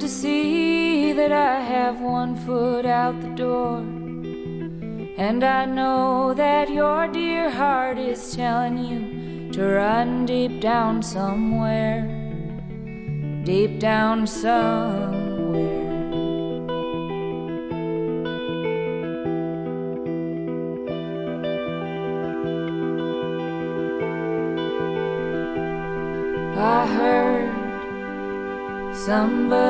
to see that I have one foot out the door. And I know that your dear heart is telling you to run deep down somewhere, deep down somewhere. I heard somebody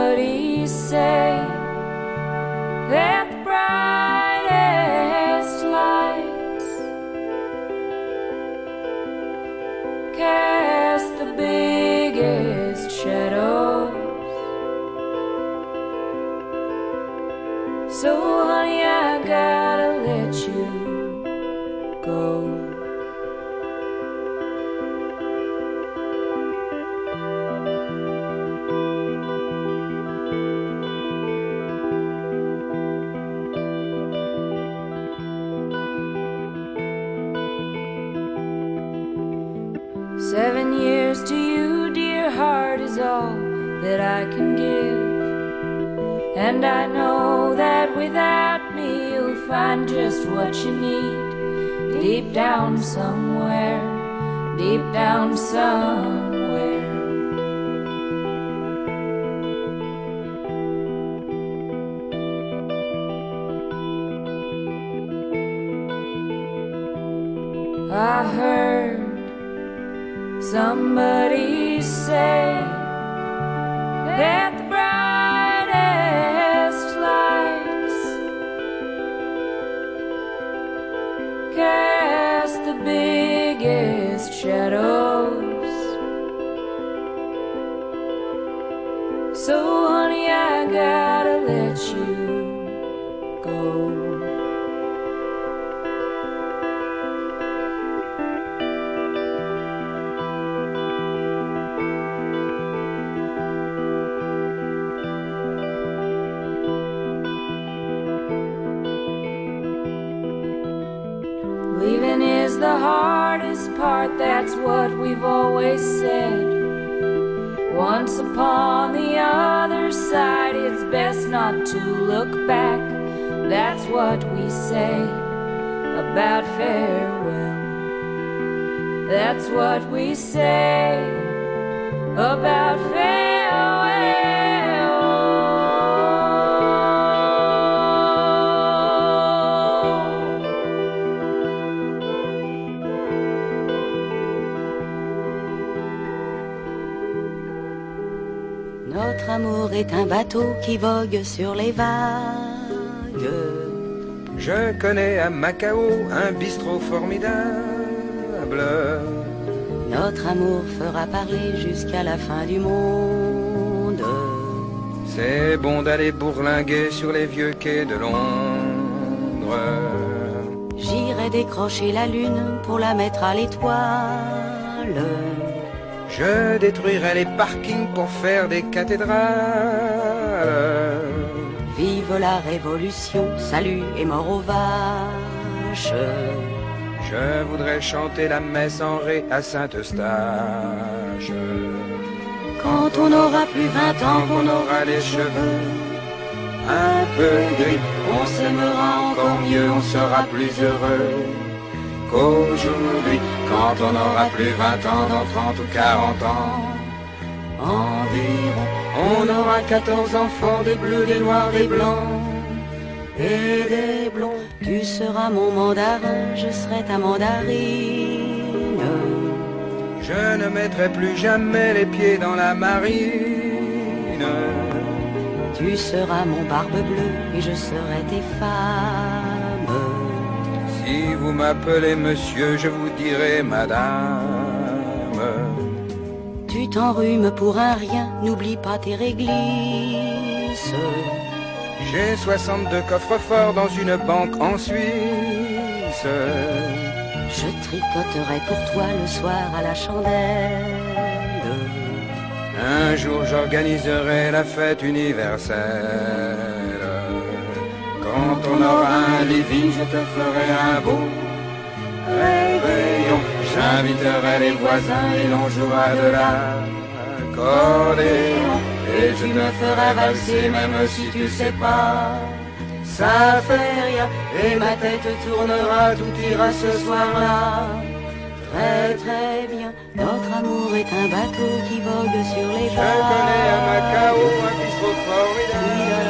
we've always said. Once upon the other side, it's best not to look back. That's what we say about farewell. That's what we say about farewell. Est un bateau qui vogue sur les vagues. Je connais à Macao un bistrot formidable. Notre amour fera parler jusqu'à la fin du monde. C'est bon d'aller bourlinguer sur les vieux quais de Londres. J'irai décrocher la lune pour la mettre à l'étoile. Je détruirai les parkings pour faire des cathédrales. Vive la révolution, salut et mort aux vaches. Je voudrais chanter la messe en ré à Saint-Eustache. Quand on aura plus vingt ans, qu'on aura les cheveux un peu gris, on s'aimera encore mieux, on sera plus heureux qu'aujourd'hui. Quand on aura plus 20 ans, dans 30 ou 40 ans, environ, on aura 14 enfants, des bleus, des noirs, des blancs et des blonds. Tu seras mon mandarin, je serai ta mandarine. Je ne mettrai plus jamais les pieds dans la marine. Tu seras mon barbe bleue et je serai tes femmes. Si vous m'appelez monsieur, je vous dirai madame. Tu t'enrhumes pour un rien, n'oublie pas tes réglisses. J'ai 62 coffres forts dans une banque en Suisse. Je tricoterai pour toi le soir à la chandelle. Un jour j'organiserai la fête universelle. Quand on aura un living, je te ferai un beau réveillon. J'inviterai les voisins et l'on jouera de l'accordéon. Et tu me feras valser même si tu sais pas. Ça fait rien et ma tête tournera, tout ira ce soir-là. Très très bien, notre amour est un bateau qui vogue sur les vagues. Je connais à Macao un bistrot formidable.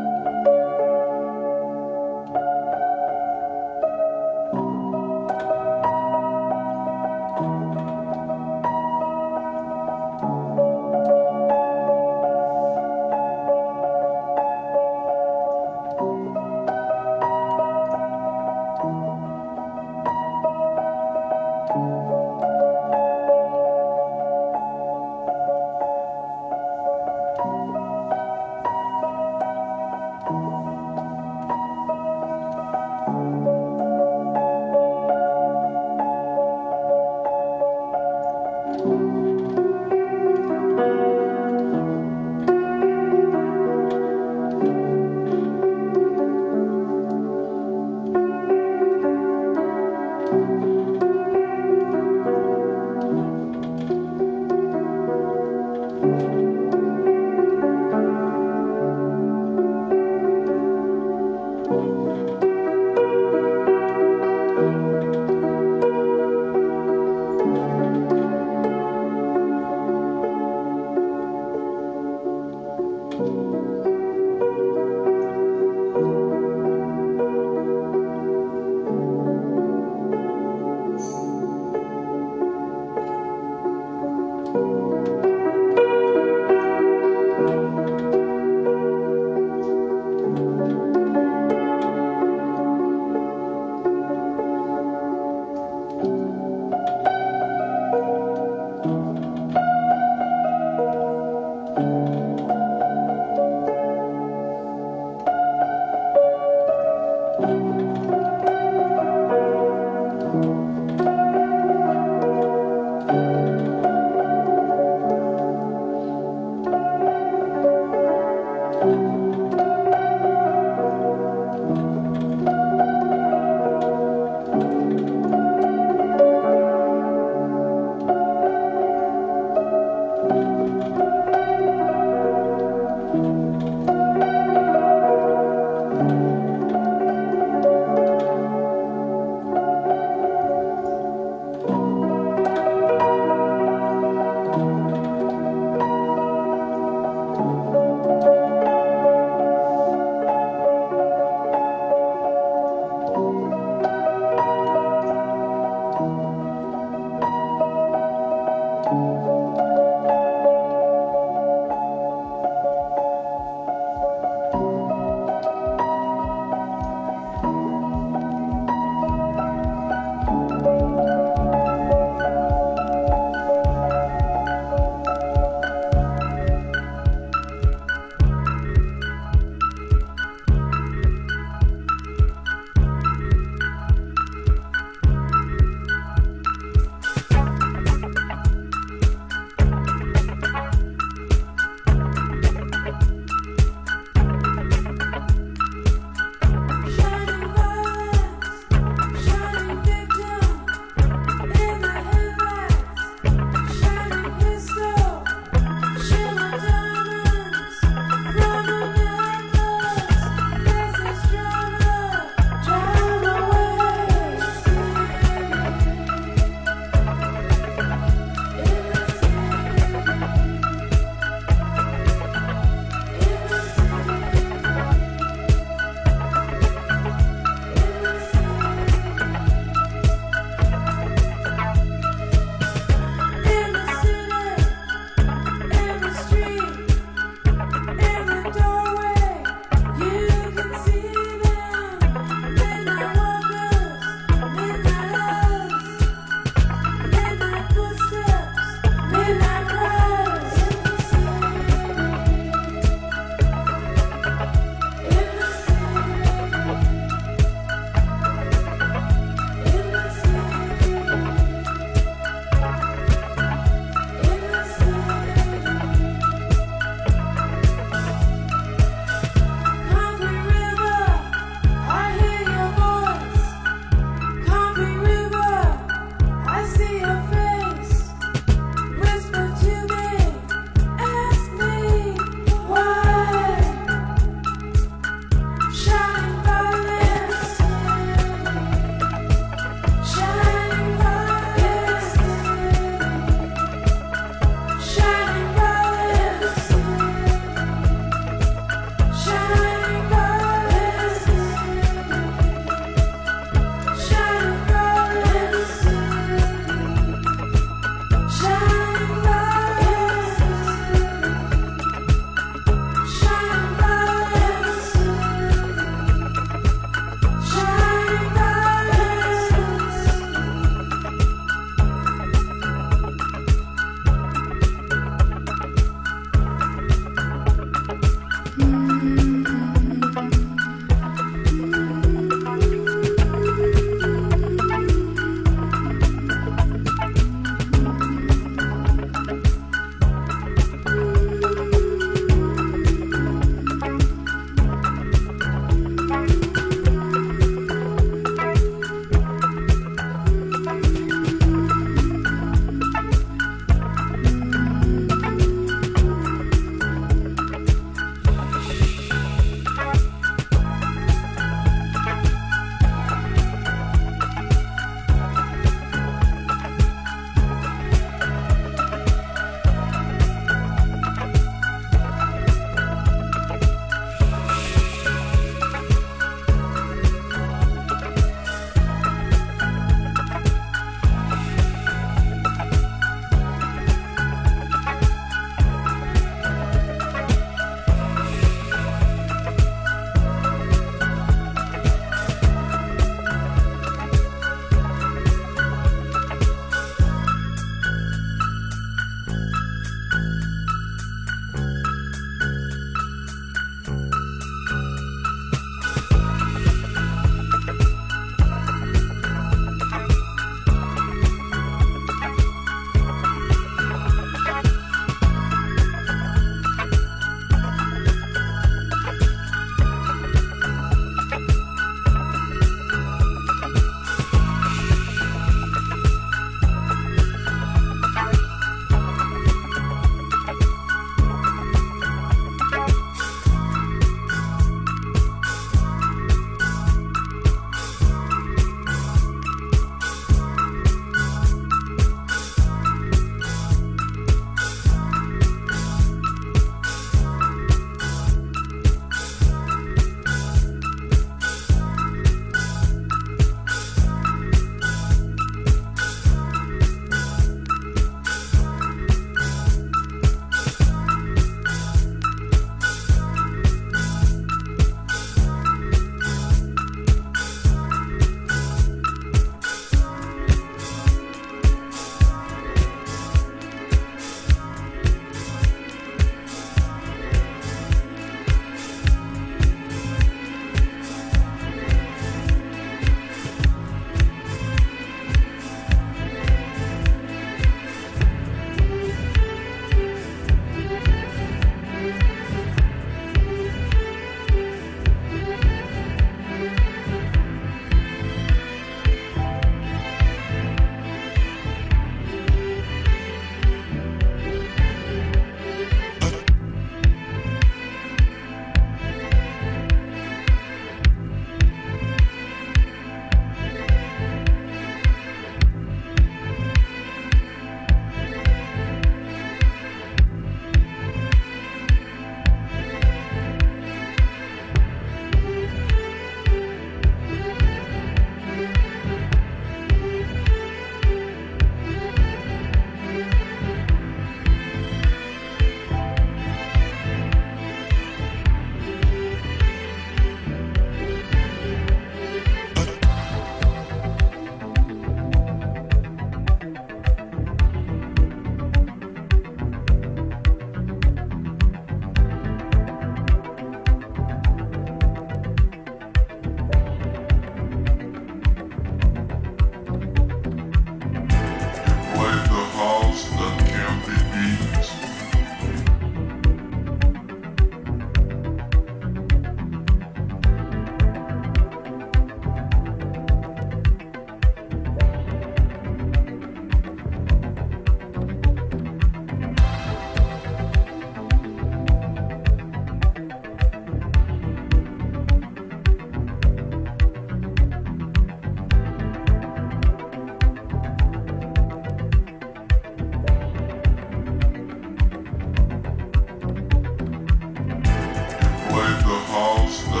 the house.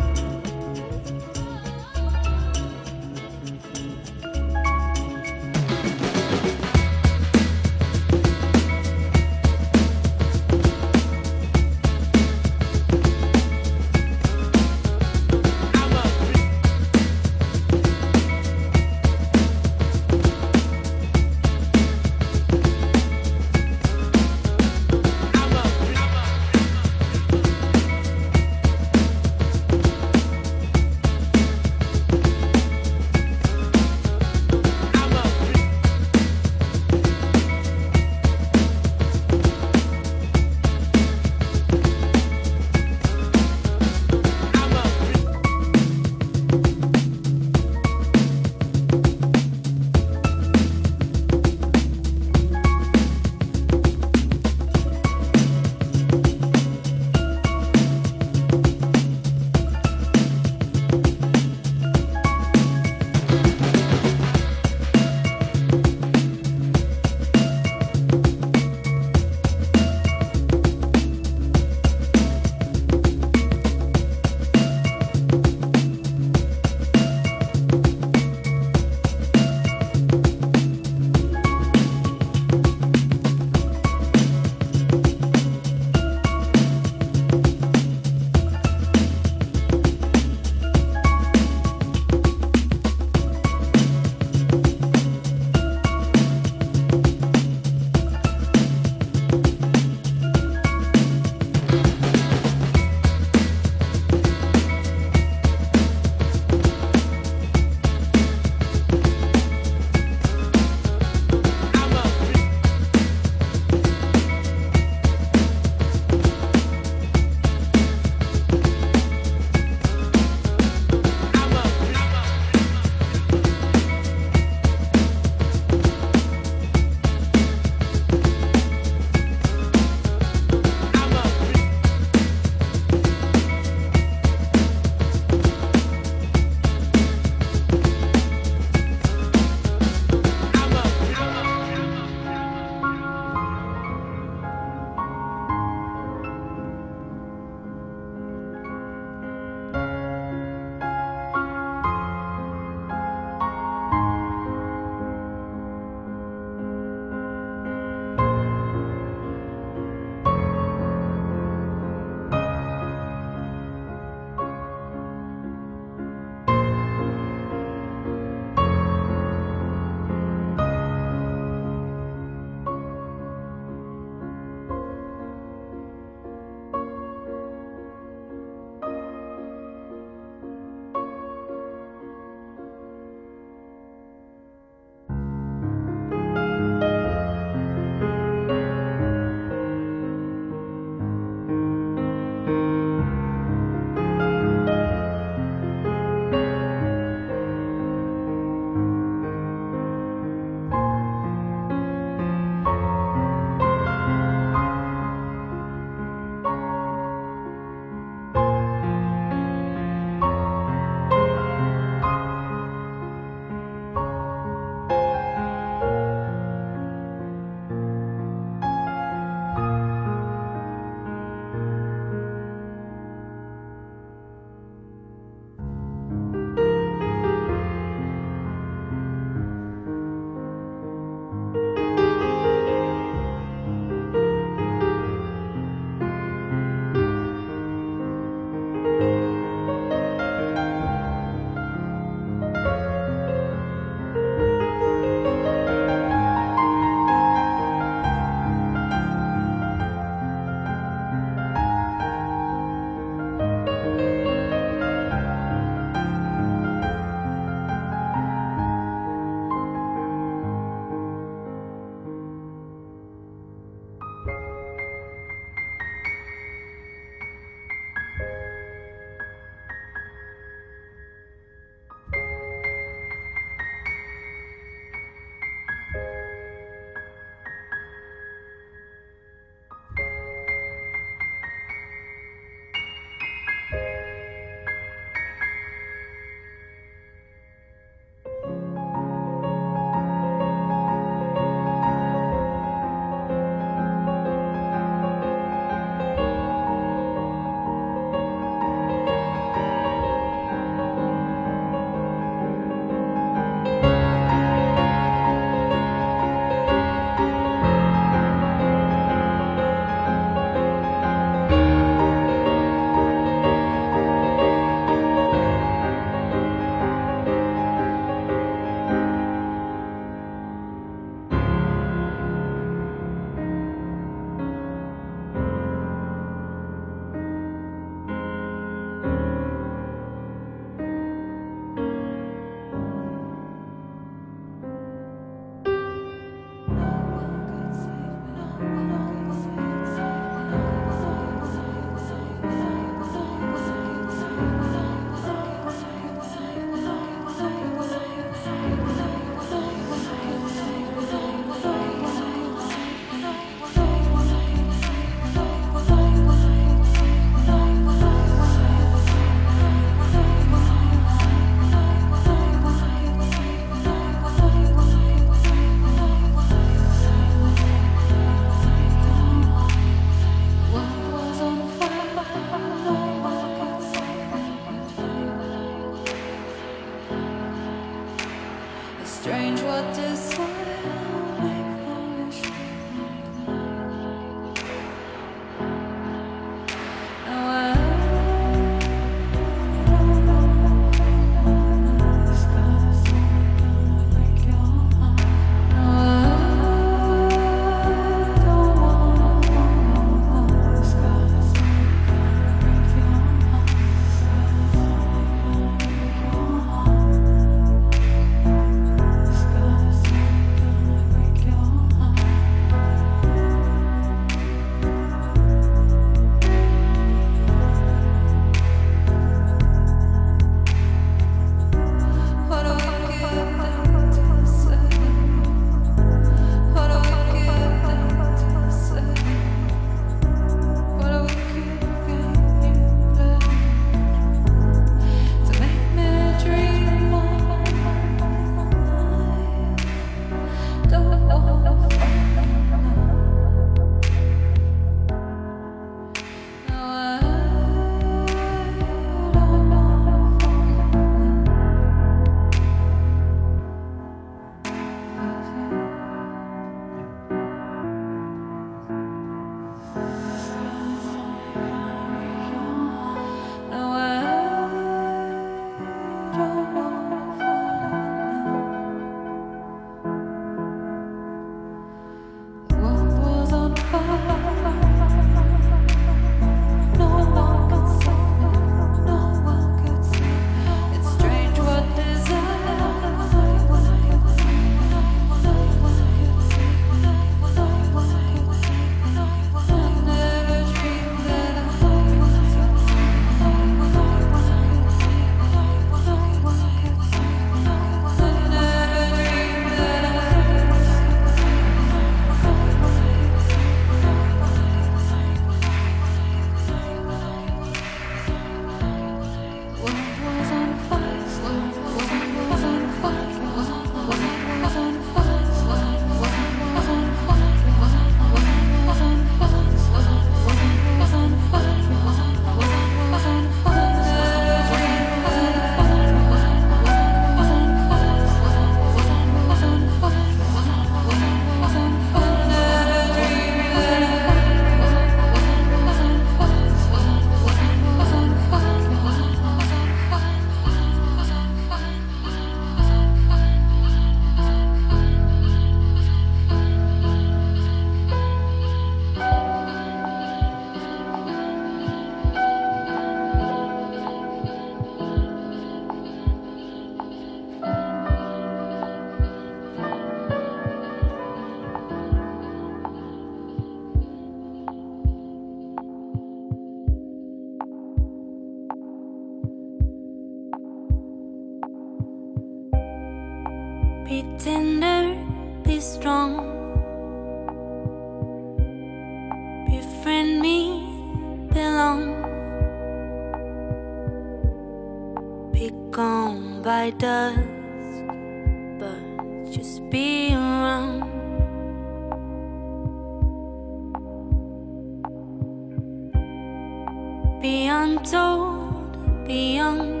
told be young.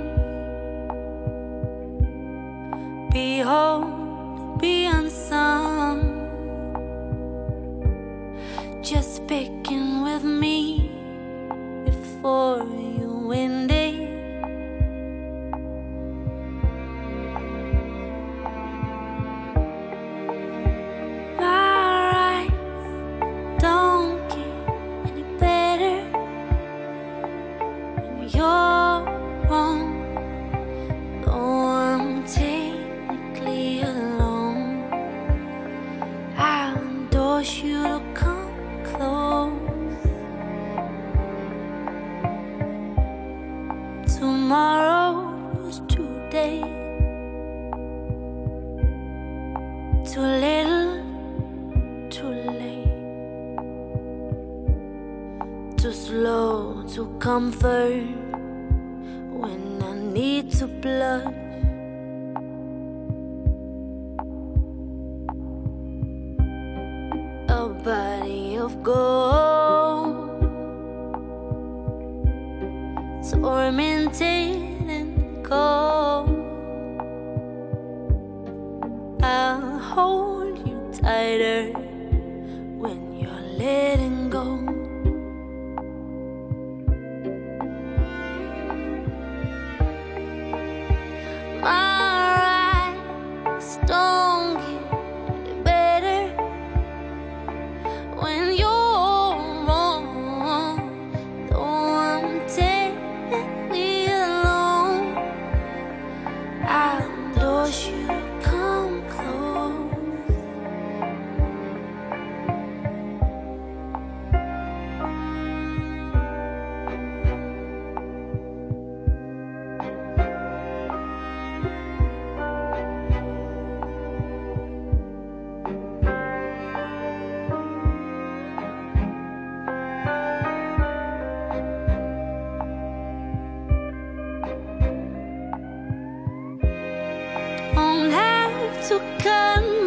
to come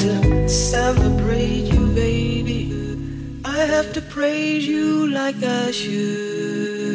to celebrate you, baby. I have to praise you like I should.